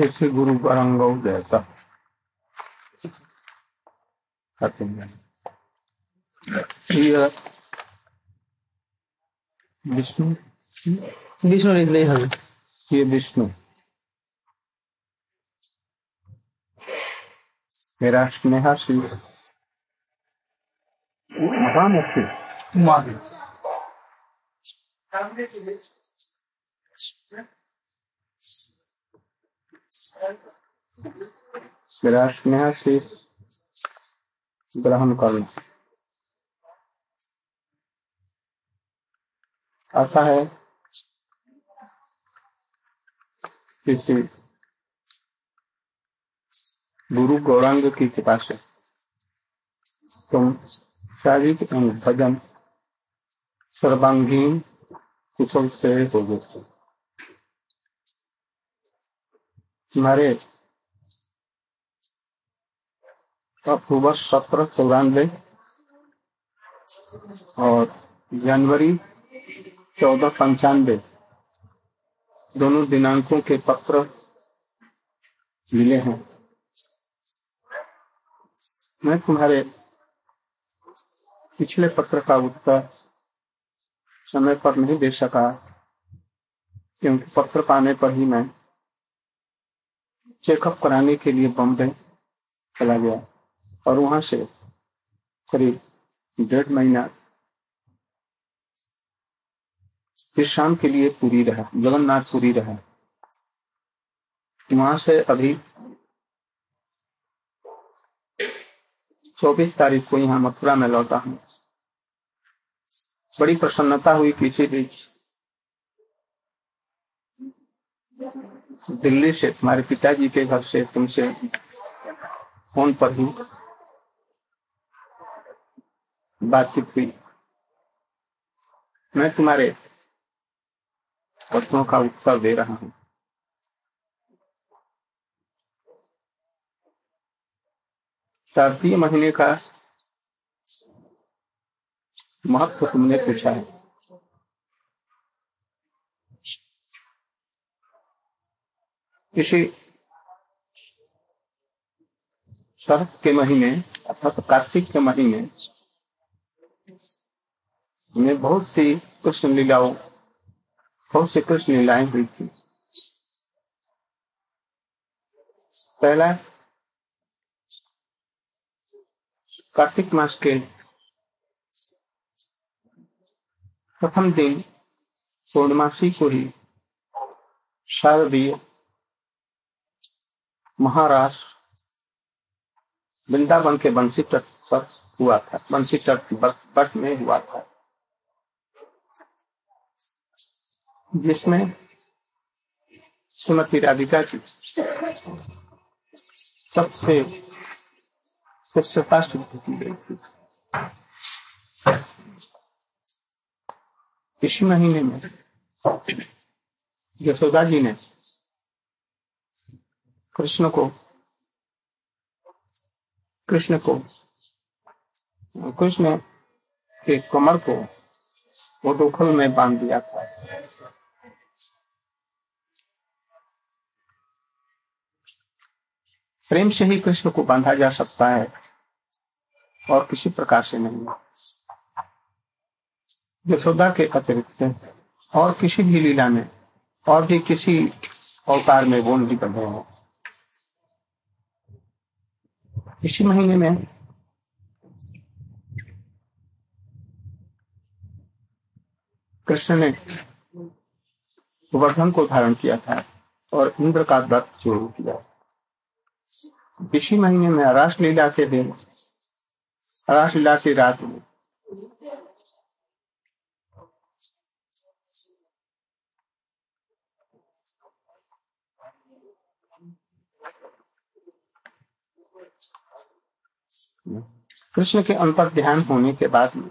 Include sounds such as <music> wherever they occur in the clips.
ऐसे गुरु परंग देता यह विष्णु? विष्णु नहीं হবে ये विष्णु। मेरा स्नेहा शिव। महामुक्ति मेरा स्नेहा ग्रहण करना ऐसा है किसी गुरु गौरांग की कृपा से तुम शारीरिक एवं भजन सर्वांगीण कुशल से हो गए तुम्हारे अक्टूबर सत्रह चौरानवे और जनवरी चौदह पंचानवे दोनों दिनांकों के पत्र मिले हैं। मैं तुम्हारे पिछले पत्र का उत्तर समय पर नहीं दे सका, क्योंकि पत्र पाने पर ही मैं चेकअप कराने के लिए बम्बई चला गया और वहाँ से करीब डेढ़ महीना विश्राम के लिए पूरी रहा, जगन्नाथ पूरी रहा। वहाँ से अभी चौबीस तारीख को यहाँ मथुरा में लौटा हूँ। बड़ी प्रसन्नता हुई पीछे बीच दिल्ली से तुम्हारे पिताजी के घर से, तुमसे फ़ोन पर ही बातचीत हुई। मैं तुम्हारे प्रश्नों का उत्तर दे रहा हूँ। शारदीय महीने का महत्व तुमने पूछा है। किसी शरद के महीने अर्थात कार्तिक के महीने में बहुत सी कृष्ण लीलाओं, बहुत सी कृष्ण लीलाएँ हुई थी। पहला, कार्तिक मास के प्रथम दिन पूर्णमासी को ही शारदीय महाराष्ट्र वृंदावन के बंसी तट पर हुआ था। बंसी तट बट में हुआ था। जिसमें श्रीमती राधिका जी सबसे स्वच्छता शुद्ध की गई थी। इसी महीने में यशोदा जी ने कृष्ण को कृष्ण को कृष्ण के कमर को वो में बाँध दिया था। प्रेम से ही कृष्ण को बांधा जा सकता है और किसी प्रकार से नहीं। यशोदा के अतिरिक्त और किसी भी लीला में और भी किसी अवतार में वो नहीं बने हैं। इसी महीने में। कृष्ण ने वर्धन को धारण किया था और इंद्र का व्रत शुरू किया। इसी महीने में रासलीला के दिन रासलीला से रात में कृष्ण के अंतर ध्यान होने के बाद में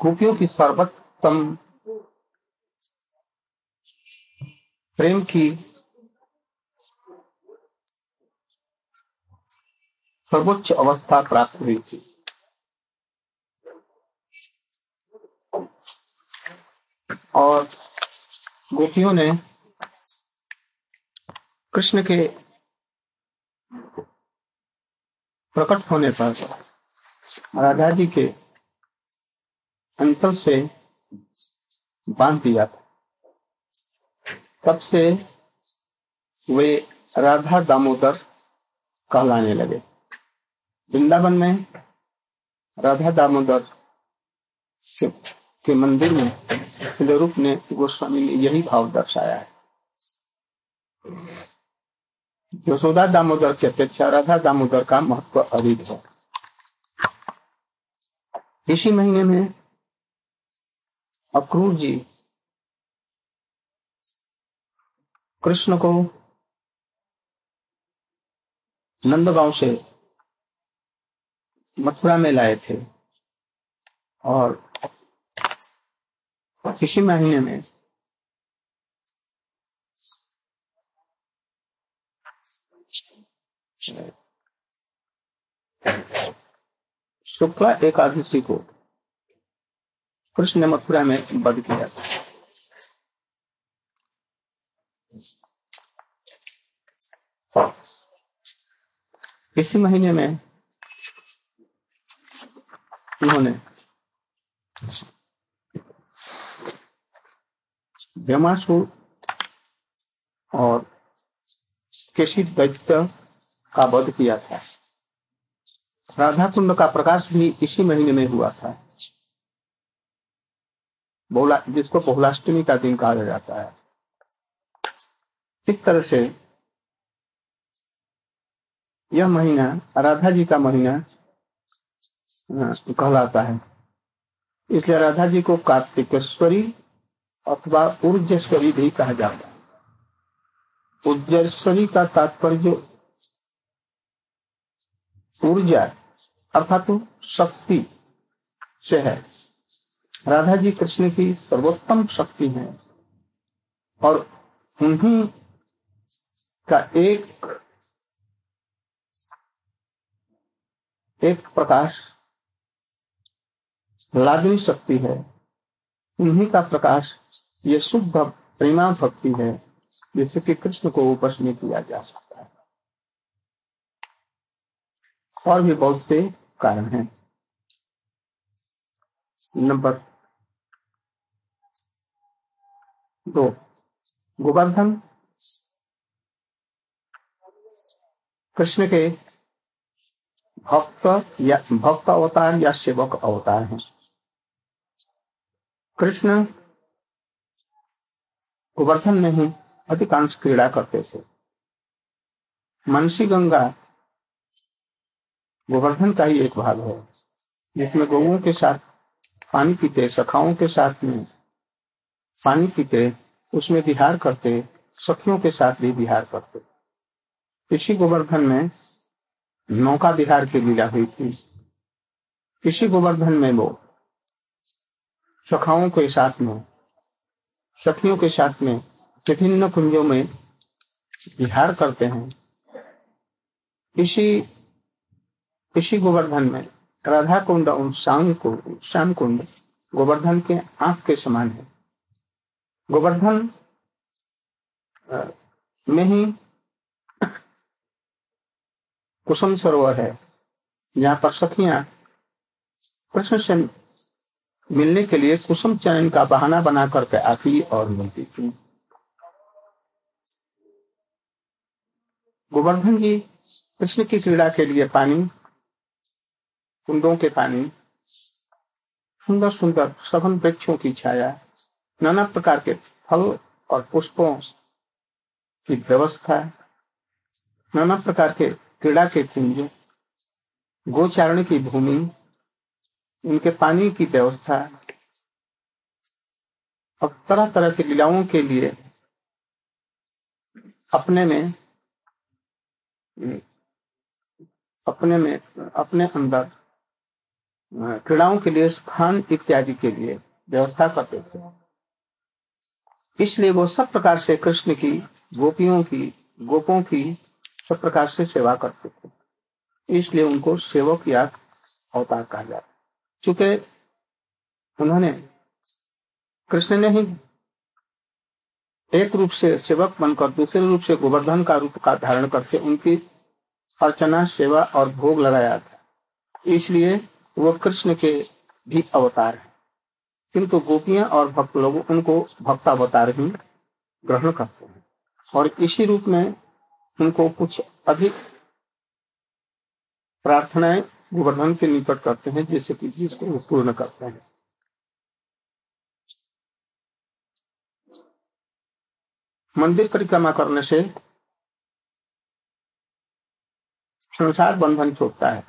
गोपियों की सर्वोत्तम प्रेम की सर्वोच्च अवस्था प्राप्त हुई थी। और गोपियों ने कृष्ण के प्रकट होने पर राधा जी के अंतर से बाँध दिया था। तब से वे राधा दामोदर कहलाने लगे। वृंदावन में राधा दामोदर के, मंदिर में रूप ने गोस्वामी ने यही भाव दर्शाया है। यशोदा दामोदर की अपेक्षा राधा दामोदर का महत्व अधिक है। इसी महीने में अक्रूर जी कृष्ण को नंदगांव से मथुरा में लाए थे और इसी महीने में शुक्ला एकादशी को कृष्ण ने मथुरा में वध किया। इसी महीने में उन्होंने ब्रह्मासुर और केशी दैत्य का वध किया था। राधा कुंड का प्रकाश भी इसी महीने में हुआ था। बहुला जिसको बहुलाष्टमी का दिन कहा जाता है। इस तरह से यह महीना, राधा जी का महीना कहलाता है। इसलिए राधा जी को कार्तिकेश्वरी अथवा ऊर्जेश्वरी भी कहा जाता है। ऊर्जेश्वरी का तात्पर्य ऊर्जा, अर्थात शक्ति से है। राधा जी कृष्ण की सर्वोत्तम शक्ति है और उन्हीं का एक एक प्रकाश लादनी शक्ति है। उन्हीं का प्रकाश ये शुभ प्रेमा भक्ति है। जिससे कि कृष्ण को उपस्थित किया जा सकता है। और भी बहुत से कारण हैं। नंबर दो, गोवर्धन। कृष्ण के भक्त या भक्त अवतार या सेवक अवतार हैं। कृष्ण गोवर्धन में ही। अधिकांश क्रीड़ा करते थे। मनसी गंगा गोवर्धन का ही एक भाग है, जिसमें गौओं के साथ पानी पीते, सखाओं के साथ में पानी पीते, उसमें विहार करते, सखियों के साथ भी विहार करते। इसी गोवर्धन में नौका विहार की लीला हुई थी। इसी गोवर्धन में वो सखाओं के साथ में, सखियों के साथ में विभिन्न कुंजों में विहार करते हैं। इसी इसी गोवर्धन में राधा कुंड और श्याम कुंड श्याम कुंड गोवर्धन के आँख के समान है। गोवर्धन में ही <coughs> कुसुम सरोवर है, जहाँ पर सखिया कृष्ण से मिलने के लिए कुसुम चयन का बहाना बना करके आती और मिलती थी। गोवर्धन जी, कृष्ण की क्रीड़ा के लिए पानी, कुंडों के पानी सुंदर सुंदर सघन वृक्षों की छाया, नाना प्रकार के फल और पुष्पों की व्यवस्था, नाना प्रकार के क्रीड़ा के कुंज, गोचारण की भूमि उनके पानी की व्यवस्था, और तरह तरह की लीलाओं के लिए अपने में अपने में, अपने अंदर क्रीड़ाओं के लिए स्थान इत्यादि के लिए व्यवस्था करते थे। इसलिए वो सब प्रकार से कृष्ण की, गोपियों की, गोपों की सब प्रकार से सेवा करते थे। इसलिए उनको सेवक या अवतार कहा जाता चूँकि उन्होंने, कृष्ण ने ही एक रूप से सेवक बनकर दूसरे रूप से गोवर्धन का रूप का धारण करके उनकी अर्चना, सेवा और भोग लगाया था। इसलिए वो कृष्ण के भी अवतार है। किंतु गोपियाँ और भक्त लोग उनको भक्त अवतार ही ग्रहण करते हैं। और इसी रूप में उनको कुछ अधिक प्रार्थनाएँ गोवर्धन के निकट करते हैं, जैसे कि जिसको पूर्ण करते हैं। मंदिर परिक्रमा करने से संसार बंधन छूटता है।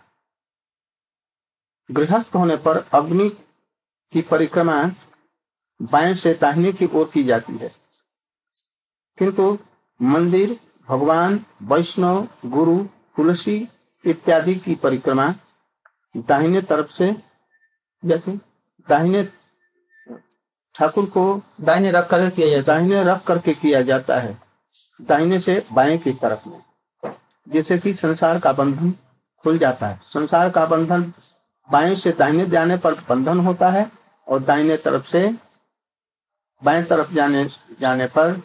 गृहस्थ होने पर अग्नि की परिक्रमा बाएँ से दाहिने की ओर की जाती है। किंतु मंदिर, भगवान, वैष्णव, गुरु, तुलसी इत्यादि की परिक्रमा दाहिने तरफ़ से, जैसे दाहिने ठाकुर को दाहिने रख कर किया जाता दाहिने रख करके किया जाता है। दाहिने से बाएँ की तरफ़ में। जैसे कि संसार का बंधन खुल जाता है। संसार का बंधन बाएँ से दाहिने जाने पर बंधन होता है और दाहिने तरफ़ से बाएँ तरफ़ जाने जाने पर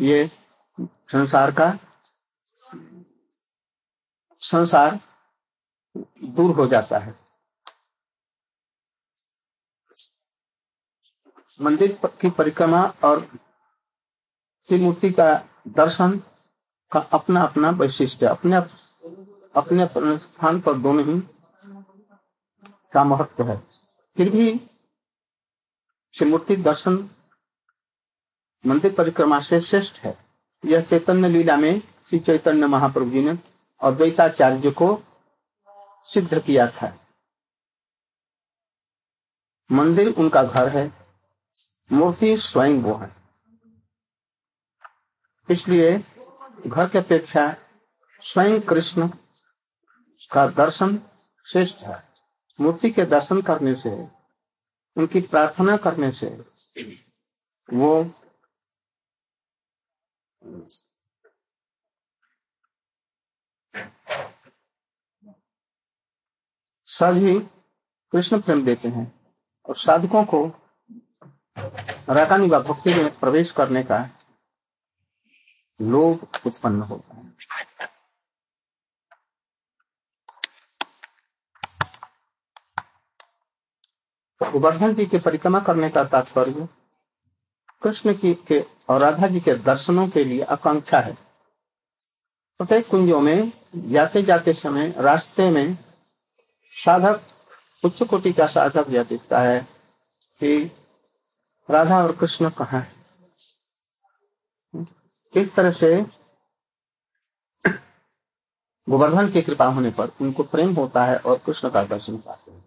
ये संसार का संसार दूर हो जाता है। मंदिर की परिक्रमा और श्री मूर्ति का दर्शन का अपना अपना वैशिष्ट अपने अपने अपने स्थान पर दोनों ही का महत्व है। फिर भी श्री मूर्ति दर्शन मंदिर परिक्रमा से श्रेष्ठ है। यह चैतन्य लीला में श्री चैतन्य महाप्रभु जी ने अद्वैताचार्य को सिद्ध किया था। मंदिर उनका घर है। मूर्ति स्वयं वो है। इसलिए घर के अपेक्षा स्वयं कृष्ण का दर्शन श्रेष्ठ है। मूर्ति के दर्शन करने से, उनकी प्रार्थना करने से वो सभी कृष्ण प्रेम देते हैं और साधकों को राकानी व भक्ति में प्रवेश करने का लोभ उत्पन्न होता है। तो गोवर्धन जी के परिक्रमा करने का तात्पर्य कृष्ण की के और राधा जी के दर्शनों के लिए आकांक्षा है। प्रत्येक कुंजों में जाते जाते समय रास्ते में साधक, उच्च कोटि का साधक यह दिखता है कि राधा और कृष्ण कहा है? इस तरह से गोवर्धन की कृपा होने पर उनको प्रेम होता है और कृष्ण का दर्शन पाते हैं?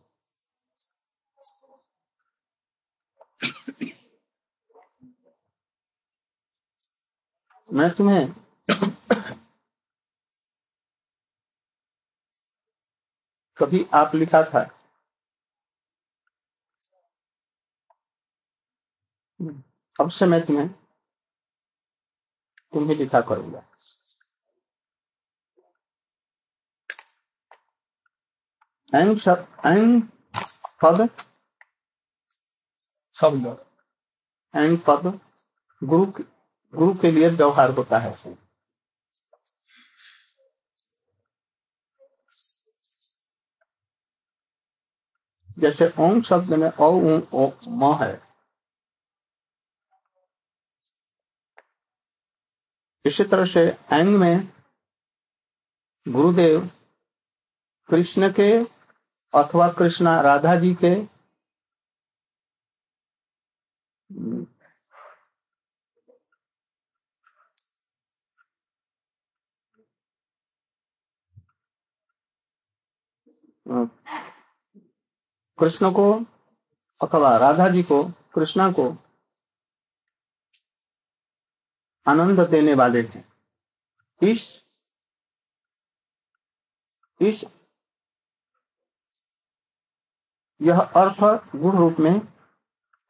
मैं तुम्हें कभी आप लिखा था से मैं तुम्हें तुम्हें लिखा करूँगा। एंड एंड पद शब्द एंड पद गुरु गुरु के लिए व्यवहार होता है। जैसे ओम शब्द में ओ ओ, म है। इसी तरह से एंग में गुरुदेव कृष्ण के अथवा कृष्णा राधा जी के कृष्ण को अथवा राधा जी को, कृष्णा को आनंद देने वाले थे इस इस यह अर्थ गुण रूप में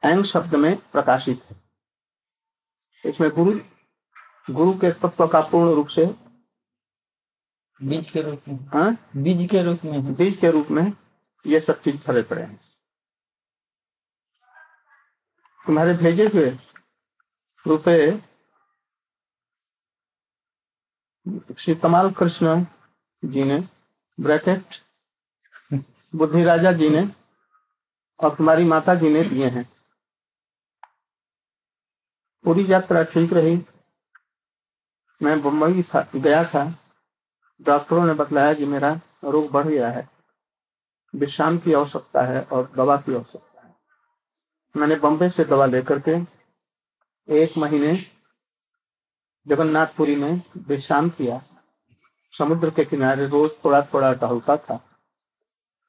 एंग शब्द में प्रकाशित है। इसमें गुरु गुरु के तत्व का पूर्ण रूप से बीज के रूप में। हाँ, बीज के रूप में। है। बीज के रूप में ये सब चीज़ भरे पड़े हैं। तुम्हारे भेजे हुए रुपए श्री कमाल कृष्ण जी ने, ब्रैकेट, बुद्धि राजा जी ने और तुम्हारी माता जी ने दिए हैं। पूरी यात्रा ठीक रही। मैं बम्बई गया था। डॉक्टरों ने बतलाया कि मेरा रोग बढ़ गया है। विश्राम की आवश्यकता है और दवा की आवश्यकता है। मैंने बम्बई से दवा लेकर के एक महीने जगन्नाथपुरी में विश्राम किया। समुद्र के किनारे रोज थोड़ा थोड़ा टहलता था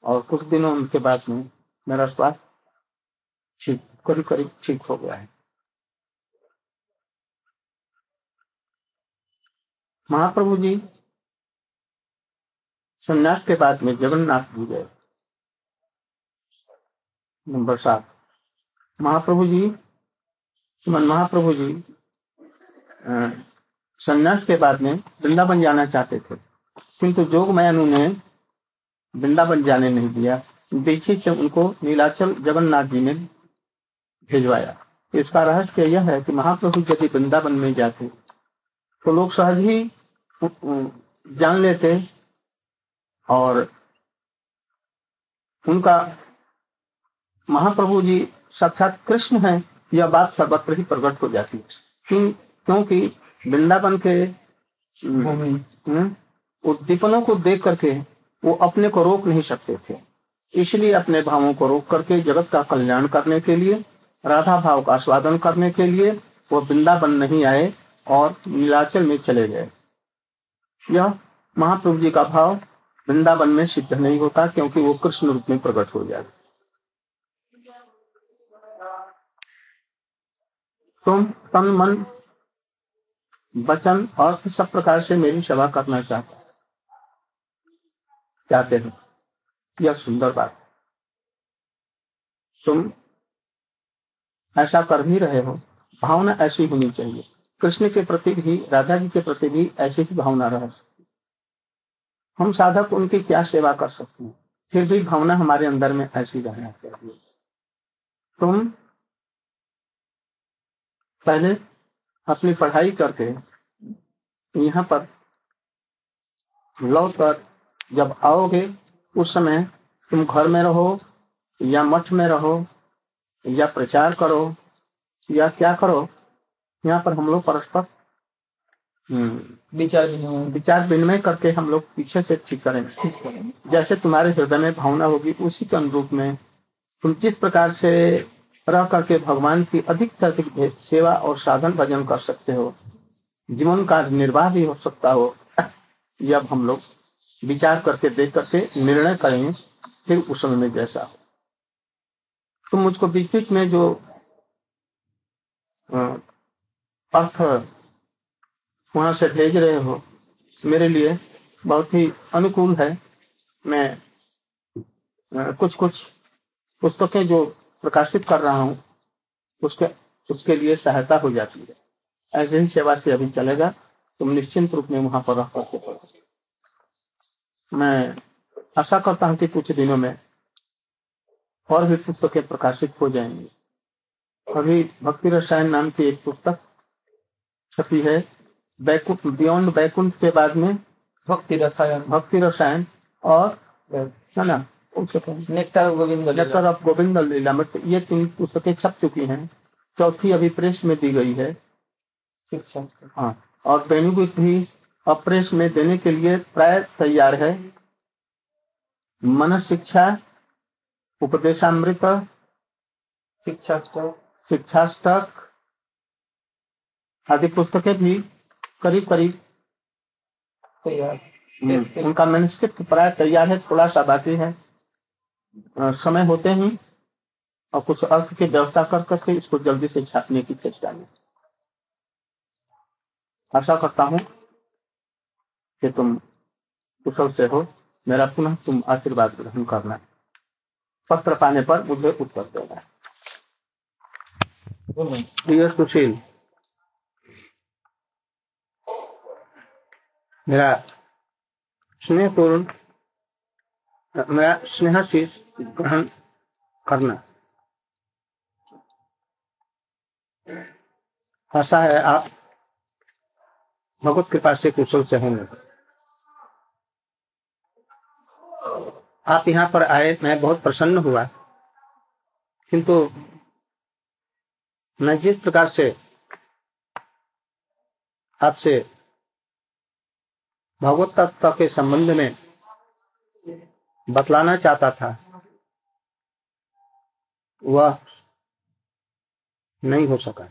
और कुछ दिनों उनके बाद में मेरा स्वास्थ्य ठीक करीब करीब ठीक हो गया है। महाप्रभु जी संन्यास के बाद में जगन्नाथ जी गए। नंबर सात। महाप्रभु जी सुमन महाप्रभु जी संन्यास के बाद में वृंदावन जाना चाहते थे। किंतु जोग मैन उन्हें वृंदावन जाने नहीं दिया। देखिए से उनको नीलाचल जगन्नाथ जी ने भिजवाया। इसका रहस्य यह है कि महाप्रभु यदि वृंदावन में जाते तो लोग सहज ही जान लेते और उनका महाप्रभु जी साक्षात कृष्ण है, यह बात सर्वत्र ही प्रकट हो जाती है। क्योंकि वृंदावन के हम्म, उद्दीपनों को देख करके वो अपने को रोक नहीं सकते थे। इसलिए अपने भावों को रोक करके जगत का कल्याण करने के लिए राधा भाव का आस्वादन करने के लिए वो वृंदावन नहीं आए और नीलाचल में चले गए। यह महाप्रभु जी का भाव वृंदावन में सिद्ध नहीं होता क्योंकि वो कृष्ण रूप में प्रकट हो जाए तुम तन मन वचन और सब प्रकार से मेरी सेवा करना चाहते चाहते हो यह सुंदर बात। तुम ऐसा कर भी रहे हो। भावना ऐसी होनी चाहिए। कृष्ण के प्रति भी, राधा जी के प्रति भी ऐसी ही भावना रह सकती हम साधक उनकी क्या सेवा कर सकते हैं? फिर भी भावना हमारे अंदर में ऐसी रहना चाहिए। तुम पहले अपनी पढ़ाई करके यहाँ पर लौट कर जब आओगे उस समय तुम घर में रहो या मठ में रहो या प्रचार करो या क्या करो यहाँ पर हम लोग परस्पर हम्म, विचार विचार विनिमय करके हम लोग पीछे से ठीक करेंगे। जैसे तुम्हारे हृदय में भावना होगी उसी के अनुरूप में तुम जिस प्रकार से रह करके भगवान की अधिक से अधिक सेवा और साधन भजन कर सकते हो। जीवन का निर्वाह भी हो सकता हो। जब हम लोग विचार करके देख करके निर्णय करेंगे, फिर उस समय में जैसा हो। तो मुझको बीच बीच में जो अर्थ वहाँ से भेज रहे हो, मेरे लिए बहुत ही अनुकूल है। मैं कुछ कुछ पुस्तकें जो प्रकाशित कर रहा हूँ, उसके उसके लिए सहायता हो जाती है। ऐसे ही सेवा से अभी चलेगा तुम निश्चिंत रूप में वहाँ पर रह करके मैं आशा करता हूँ कि कुछ दिनों में और भी पुस्तकें प्रकाशित हो जाएँगी। अभी भक्ति रसायन नाम की एक पुस्तक छपी है बैकुंठ बियॉन्ड बैकुंठ के बाद में भक्ति रसायन। भक्ति रसायन और है ना? Nectar Govind nectar of Govind Leela ये तीन पुस्तकें छप चुकी हैं। चौथी अभी प्रेस में दी गई है। शिक्षा हाँ। और बेनिफिट भी अप्रेस में देने के लिए प्राय तैयार है। मन शिक्षा उपदेशामृत शिक्षा शिक्षाष्टक आदि पुस्तकें भी करीब करीब तैयार। हम्म, उनका मैनुस्क्रिप्ट प्राय तैयार है थोड़ा सा बाकी है। समय होते ही और कुछ अर्थ की व्यवस्था कर करके इसको जल्दी से छापने की चेष्टा में। आशा करता हूँ कि तुम कुशल से हो। मेरा पुनः तुम आशीर्वाद ग्रहण करना। पत्र पाने पर मुझे उत्तर देना सुशील, मेरा स्नेहपूर्ण, मेरा स्नेह शीश ग्रहण करना। आशा है आप भगवत कृपा से कुशल से होंगे आप यहाँ पर आए, मैं बहुत प्रसन्न हुआ। किंतु मैं जिस प्रकार से आपसे भगवत तत्व के संबंध में बतलाना चाहता था, वह नहीं हो सका।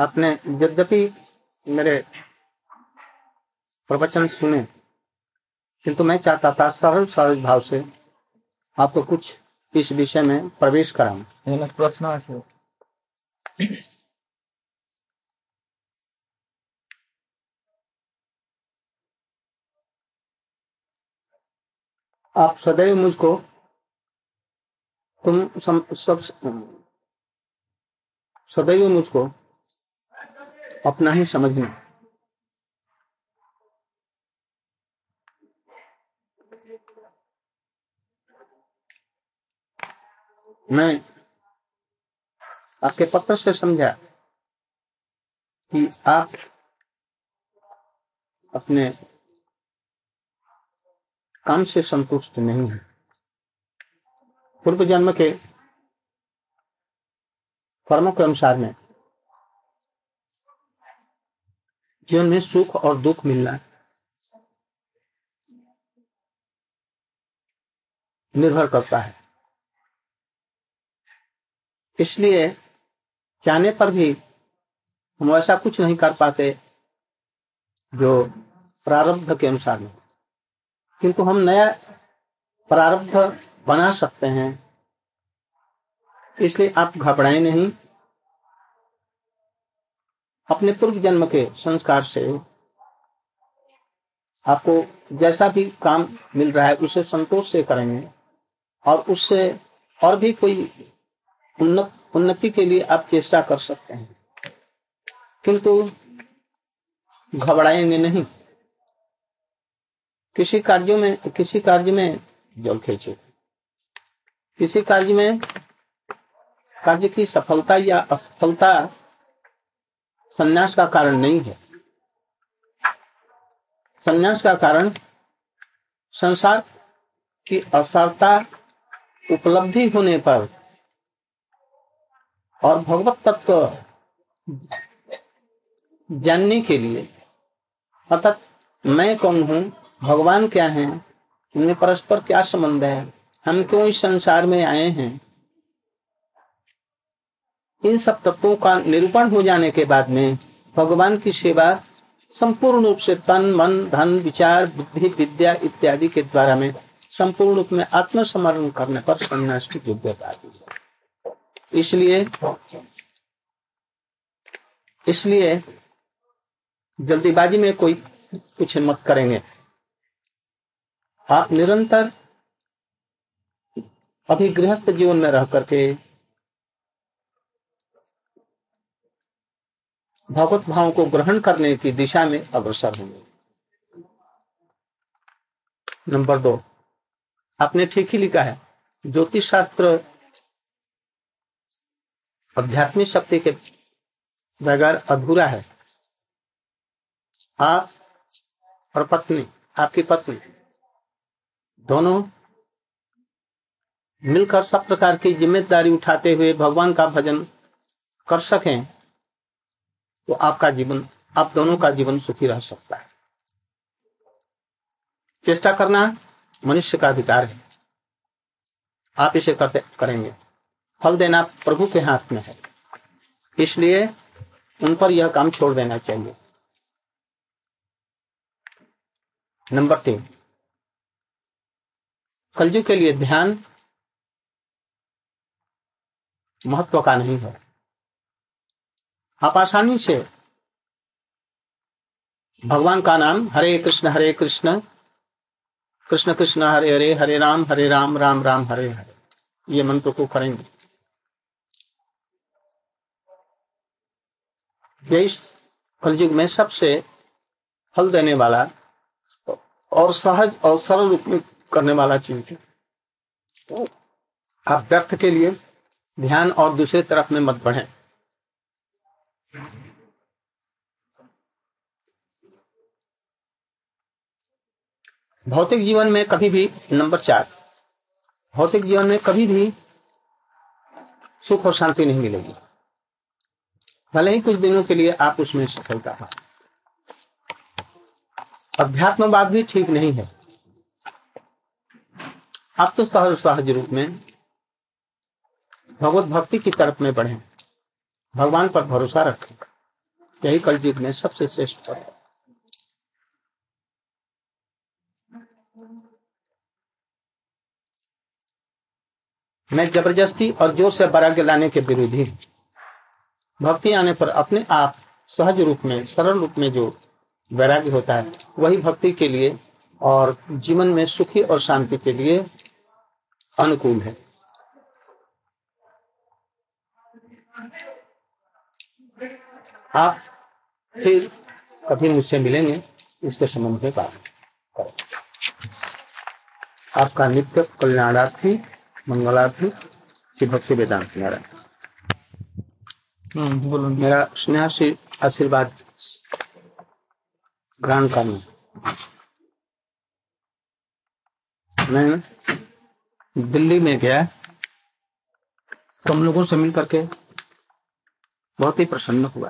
आपने यद्यपि मेरे प्रवचन सुने किंतु मैं चाहता था सरल सरल भाव से आपको कुछ इस विषय में प्रवेश कराऊं। प्रश्न आप सदैव मुझको तुम सम, सब सदैव मुझको अपना ही समझना। मैं आपके पत्र से समझा कि आप अपने काम से संतुष्ट नहीं है। पूर्व जन्म के कर्मों के अनुसार में जीवन में सुख और दुख मिलना निर्भर करता है। इसलिए चाहने पर भी हम ऐसा कुछ नहीं कर पाते जो प्रारब्ध के अनुसार में किंतु हम नया प्रारब्ध बना सकते हैं। इसलिए आप घबराए नहीं। अपने पूर्व जन्म के संस्कार से आपको जैसा भी काम मिल रहा है, उसे संतोष से करेंगे। और उससे और भी कोई उन्नत, उन्नति के लिए आप चेष्टा कर सकते हैं। किंतु घबराएँगे नहीं। किसी कार्यों में, किसी कार्य में जल खेचे किसी कार्य में कार्य की सफलता या असफलता संन्यास का कारण नहीं है। संन्यास का कारण संसार की असरता उपलब्धि होने पर और भगवत तत्व जानने के लिए। अर्थात मैं कौन हूँ? भगवान क्या है? इनमें परस्पर क्या संबंध है? हम क्यों इस संसार में आए हैं? इन सब तत्वों का निरूपण हो जाने के बाद में भगवान की सेवा संपूर्ण रूप से तन, मन, धन, विचार, बुद्धि, विद्या इत्यादि के द्वारा में संपूर्ण रूप में आत्मसमरण करने पर संन्यास की योग्यता आती है। इसलिए इसलिए जल्दीबाजी में कोई कुछ मत करेंगे। आप निरंतर अभी गृहस्थ जीवन में रह करके भगवत भाव को ग्रहण करने की दिशा में अग्रसर होंगे नंबर दो। आपने ठीक ही लिखा है। ज्योतिष शास्त्र आध्यात्मिक शक्ति के बगैर अधूरा है। आप और पत्नी, आपकी पत्नी, दोनों मिलकर सब प्रकार की ज़िम्मेदारी उठाते हुए भगवान का भजन कर सकें। तो आपका जीवन, आप दोनों का जीवन सुखी रह सकता है। चेष्टा करना मनुष्य का अधिकार है। आप इसे करते, करेंगे। फल देना प्रभु के हाथ में है। इसलिए उन पर यह काम छोड़ देना चाहिए। नंबर तीन। कलयुग के लिए ध्यान महत्व का नहीं है। आप आसानी से। भगवान का नाम हरे कृष्ण हरे कृष्ण। कृष्ण कृष्ण, हरे हरे हरे राम हरे राम राम राम, हरे हरे। ये मंत्र को करेंगे। इस कलयुग में सबसे फल देने वाला और सहज और सरल रूप में करने वाला चीज़ है। आप व्यर्थ के लिए ध्यान और दूसरे तरफ़ में मत बढ़े। भौतिक जीवन में कभी भी नंबर चार। भौतिक जीवन में कभी भी सुख और शांति नहीं मिलेगी। भले ही कुछ दिनों के लिए आप उसमें सफलता पाए। अध्यात्मवाद भी ठीक नहीं है। आप तो सहज सहज रूप में भगवत भक्ति की तरफ़ में बढ़े भगवान पर भरोसा रखें। यही कल में सबसे श्रेष्ठ पद है। मैं ज़बरदस्ती और ज़ोर से वैराग्य लाने के विरोधी भक्ति आने पर अपने आप सहज रूप में, सरल रूप में जो वैराग्य होता है, वही भक्ति के लिए और जीवन में सुखी और शांति के लिए अनुकूल है। आप फिर कभी मुझसे मिलेंगे, इसके संबंध में बात करें आपका नित्य कल्याणार्थी मंगलार्थी श्री भक्ति वेदांत नारायण। बोलो। मेरा स्नेह से आशीर्वाद ग्रहण करना। मैं दिल्ली में गया तुम लोगों से मिल करके बहुत ही प्रसन्न हुआ।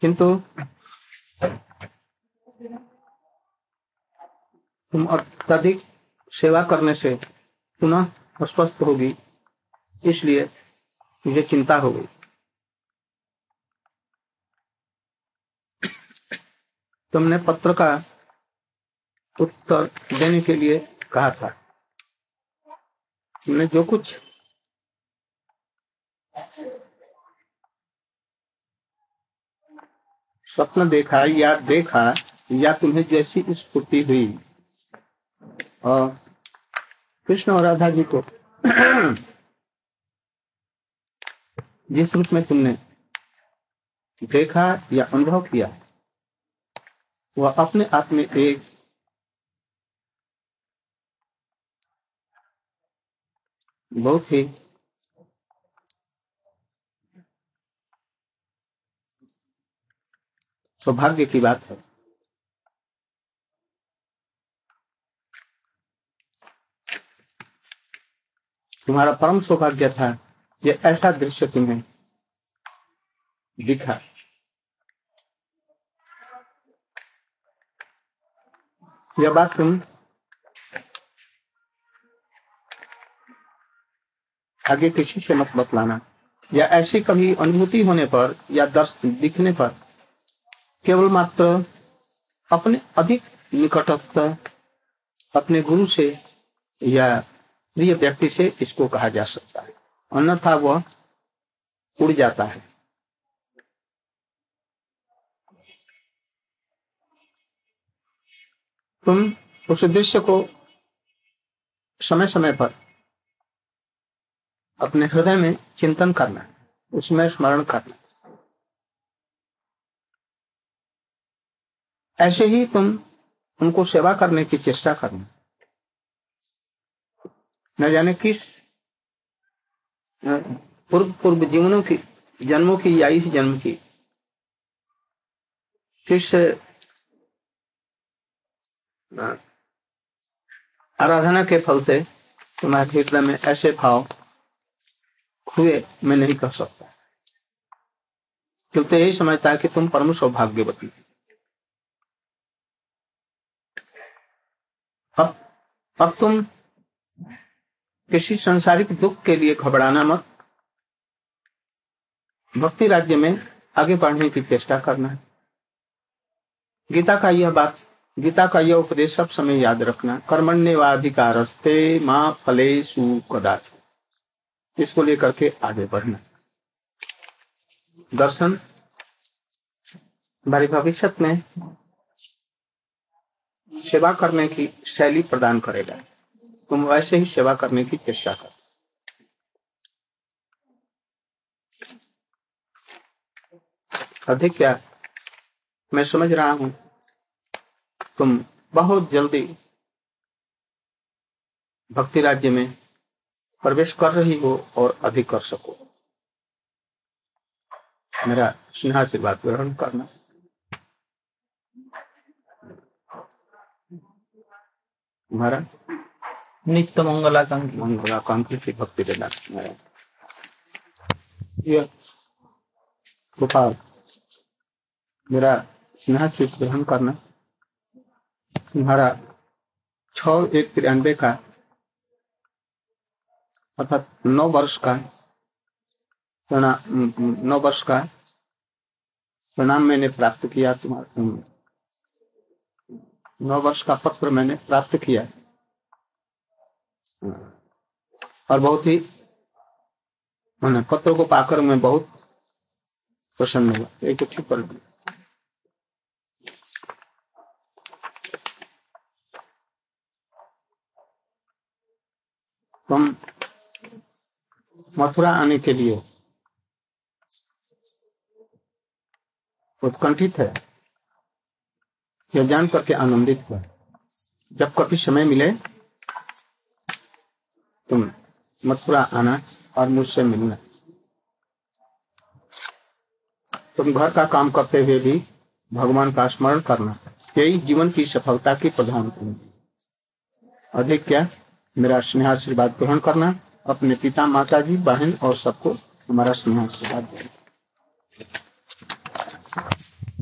किंतु तुम अत्यधिक सेवा करने से पुनः अस्वस्थ होगी, इसलिए मुझे चिंता हो गई। तुमने पत्र का उत्तर देने के लिए कहा था। तुमने जो कुछ स्वप्न देखा या देखा, या तुम्हें जैसी स्फूर्ति हुई, और कृष्ण और राधा जी को। जिस रूप में तुमने देखा या अनुभव किया, वह अपने आप में एक बहुत ही सौभाग्य की बात है। तुम्हारा परम सौभाग्य था ये ऐसा दृश्य तुम्हें दिखा। यह बात तुम आगे किसी से मत बतलाना। या ऐसी कभी अनुभूति होने पर या दर्श दिखने पर केवल मात्र अपने अधिक निकटस्थ, अपने गुरु से या प्रिय व्यक्ति से इसको कहा जा सकता है। अन्यथा वह उड़ जाता है। तुम उस उद्देश्य को समय समय पर अपने हृदय में चिंतन करना, उसमें स्मरण करना। ऐसे ही तुम उनको सेवा करने की चेष्टा करना। न जाने किस पूर्व पूर्व जीवनों की, जन्मों की, या इस जन्म की। किस आराधना के फल से तुम्हारे हृदय में ऐसे भाव हुए मैं नहीं कह सकता। क्योंकि यही समझता कि तुम परम सौभाग्यवती अब अब तुम किसी संसारिक दुख के लिए घबराना मत। भक्ति राज्य में आगे बढ़ने की चेष्टा करना है। गीता का यह बात, गीता का यह उपदेश सब समय याद रखना। कर्मण्य कर्मण्यवाधिकारस्ते माँ फले सु कदाच इसको लेकर के आगे बढ़ना। दर्शन। हमारे भविष्य में सेवा करने की शैली प्रदान करेगा। तुम वैसे ही सेवा करने की चेष्टा कर। अधिक क्या? मैं समझ रहा हूँ। तुम बहुत जल्दी भक्ति राज्य में प्रवेश कर रही हो और अधिक कर सको। मेरा स्नेहाशीर्वाद ग्रहण करना। हमारा नित्य मंगलाकांक्षी। मंगलाकांक्षी की भक्ति मेरा यह गोपाल, मेरा स्नेहाशीर्ष ग्रहण करना। तुम्हारा छ एक तिरानवे का, अर्थात नौ वर्ष का नौ वर्ष का प्रणाम मैंने प्राप्त किया तुम्हारा नौ वर्ष का पत्र मैंने प्राप्त किया। और बहुत ही, मैंने पत्र को पाकर मैं बहुत प्रसन्न हुआ। एक ठीक तुम मथुरा आने के लिए उत्कंठित है, यह जान करके आनंदित हुआ। जब कभी समय मिले तुम मथुरा आना और मुझसे मिलना। तुम घर का काम करते हुए भी भगवान का स्मरण करना, यही जीवन की सफलता की प्रधान अधिक क्या, मेरा स्नेहाशीर्वाद ग्रहण करना, अपने पिता माता जी बहन और सबको हमारा स्नेहाशीर्वाद देना।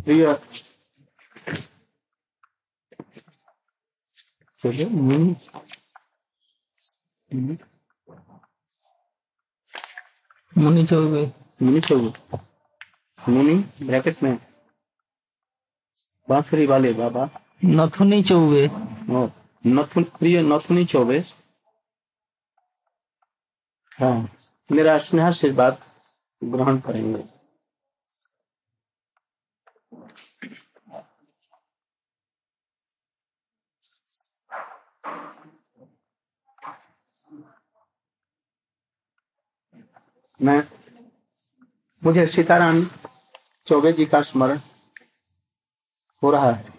प्रिय मुनि चौबे मुनि चौबे मुनि ब्रैकेट में। बांसुरी वाले बाबा। नथुनी चौबे नथुन प्रिय नथुनी चौबे हाँ मेरा स्नेहाशीर्वाद ग्रहण करेंगे। मैं, मुझे सीताराम चौबे जी का स्मरण हो रहा है।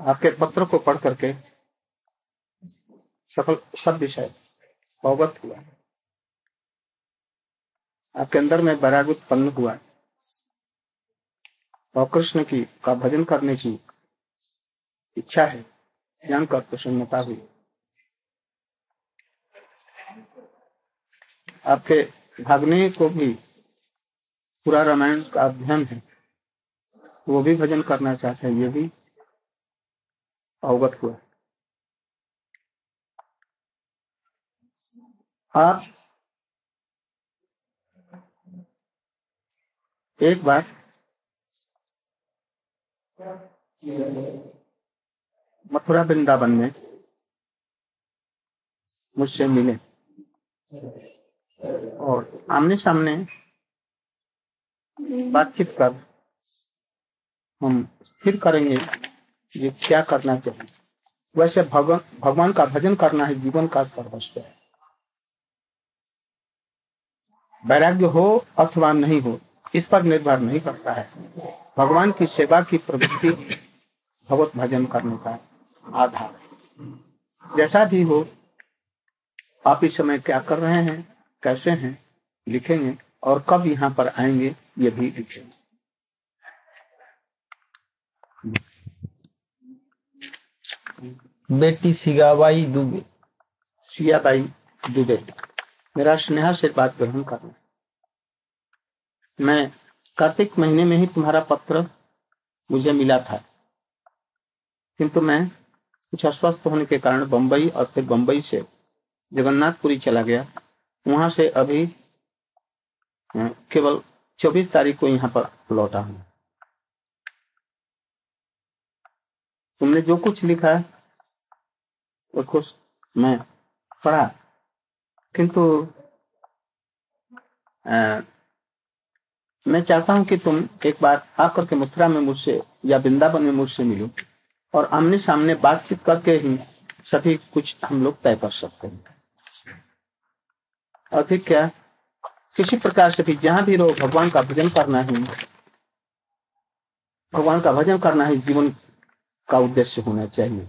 आपके पत्र को पढ़ करके सफल, सब विषय अवगत हुआ आपके अंदर में वैराग उत्पन्न हुआ और कृष्ण की का भजन करने की इच्छा है जानकर प्रसन्नता हुई। आपके भागने को भी पूरा रामायण का अध्ययन है, वो भी भजन करना चाहते हैं, ये भी अवगत हुआ। आप एक बार मथुरा वृंदावन में मुझसे मिले। और आमने सामने बातचीत कर हम स्थिर करेंगे ये क्या करना चाहिए वैसे भगवान भगवान का भजन करना है, जीवन का सर्वस्व है। वैराग्य हो अथवा नहीं हो, इस पर निर्भर नहीं करता है। भगवान की सेवा की प्रवृत्ति भगवत भजन करने का आधार। है जैसा भी हो आप इस समय क्या कर रहे हैं कैसे हैं लिखेंगे और कब यहाँ पर आएँगे ये भी लिखेंगे। बेटी सिगाबाई दुबे। सियाबाई दुबे। मेरा स्नेह से बात ग्रहण करना मैं कार्तिक महीने में ही तुम्हारा पत्र मुझे मिला था। किंतु मैं कुछ अस्वस्थ होने के कारण बंबई और फिर बंबई से जगन्नाथपुरी चला गया। वहाँ से अभी केवल 24 तारीख को यहाँ पर लौटा हूँ। तुमने जो कुछ लिखा है उसको मैं पढ़ा। किंतु मैं चाहता हूँ कि तुम एक बार आकर के मथुरा में मुझसे या वृंदावन में मुझसे मिलो। और आमने सामने बातचीत करके ही सभी कुछ हम लोग तय कर सकते हैं। अधिक क्या? किसी प्रकार से भी जहाँ भी रहो, भगवान का भजन करना ही, भगवान का भजन करना ही जीवन का उद्देश्य होना चाहिए।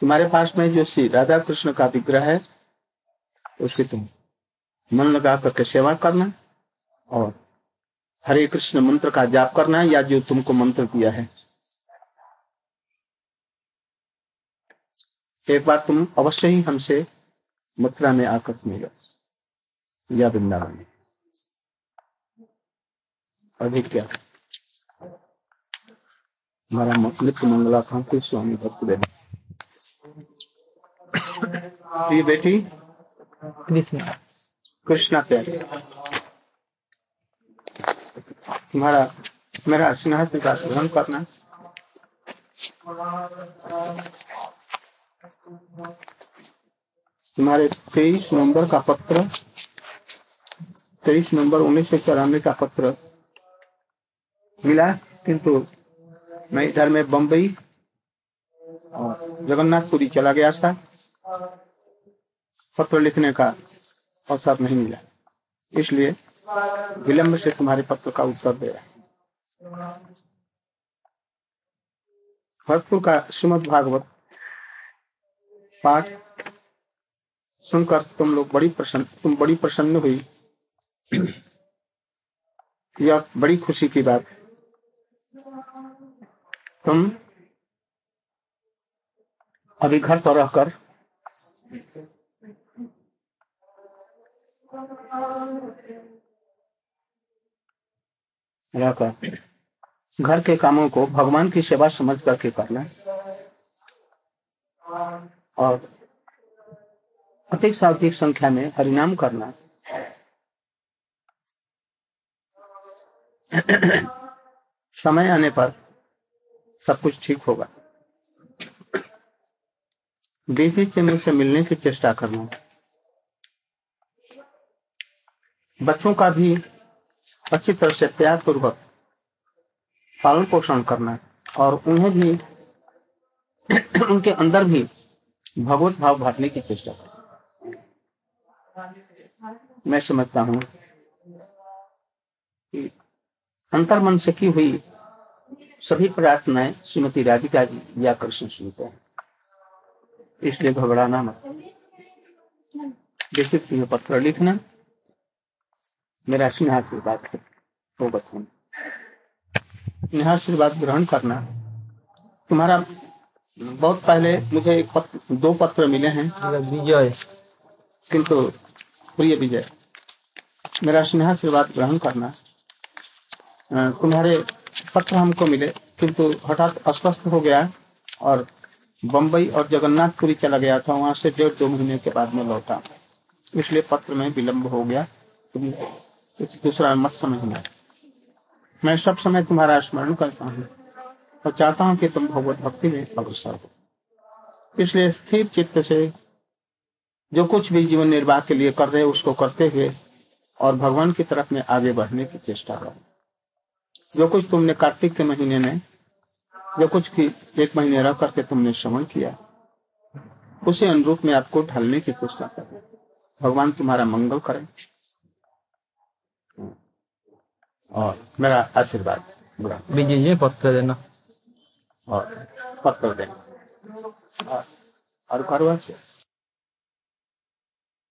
तुम्हारे पास में जो श्री राधा कृष्ण का विग्रह है, उसकी तुम मन लगा करके सेवा करना और हरे कृष्ण मंत्र का जाप करना है या जो तुमको मंत्र दिया है। एक बार तुम अवश्य ही हमसे मथुरा में आकर मिलो। या वृंदावन में। अभी क्या? हमारा नित्य मंगला कांति स्वामी भक्त देव बेटी कृष्ण कृष्णा प्यारे। तुम्हारा, मेरा स्नेह का ग्रहण करना। तुम्हारे तेईस नवंबर का पत्र, तेईस नवंबर उन्नीस सौ चौरानवे का पत्र। मिला, किंतु मैं इधर में बम्बई और जगन्नाथपुरी चला गया था। पत्र लिखने का अवसर नहीं मिला, इसलिए विलंब से तुम्हारे पत्र का उत्तर दे भरतपुर का श्रीमद भागवत पाठ सुनकर तुम लोग बड़ी प्रसन्न, तुम बड़ी प्रसन्न हुई। यह बड़ी खुशी की बात तुम अभी घर पर रहकर रहकर घर के कामों को भगवान की सेवा समझ करके करना। और अधिक से अधिक संख्या में हरिनाम करना। समय आने पर सब कुछ ठीक होगा। बीती चंद्र से मिलने की चेष्टा करना। बच्चों का भी अच्छी तरह से प्यार पूर्वक पालन पोषण करना और उन्हें भी <clears throat> उनके अंदर भी भगवत भाव भरने की चेष्टा करना। मैं समझता हूँ अंतर मन से की हुई सभी प्रार्थनाएँ श्रीमती राधिका जी या कृष्ण सुनते हैं। इसलिए घबराना मत। जैसे पत्र लिखना मेरा स्नेह आशीर्वाद है वो बचपन स्नेह आशीर्वाद ग्रहण करना। तुम्हारा बहुत पहले मुझे एक पत्र, दो पत्र मिले हैं। विजय। किंतु प्रिय विजय मेरा स्नेह आशीर्वाद ग्रहण करना। तुम्हारे पत्र हमको मिले किंतु हठात अस्वस्थ हो गया और बम्बई और जगन्नाथपुरी चला गया था वहाँ से डेढ़ दो महीने के बाद में लौटा। इसलिए पत्र में विलंब हो गया। तुम कुछ दूसरा मत समझना। मैं सब समय तुम्हारा स्मरण करता हूँ और चाहता हूँ कि तुम भगवत भक्ति में अग्रसर हो। इसलिए स्थिर चित्त से जो कुछ भी जीवन निर्वाह के लिए कर रहे उसको करते हुए और भगवान की तरफ़ में आगे बढ़ने की चेष्टा करो। जो कुछ तुमने कार्तिक के महीने में, जो कुछ की एक महीने रह करके तुमने श्रवण किया, उसे अनुरूप में आपको ढलने की चेष्टा करें। भगवान तुम्हारा मंगल करें। और मेरा आशीर्वाद विजय जी पत्र देना और पत्र देना और और करवा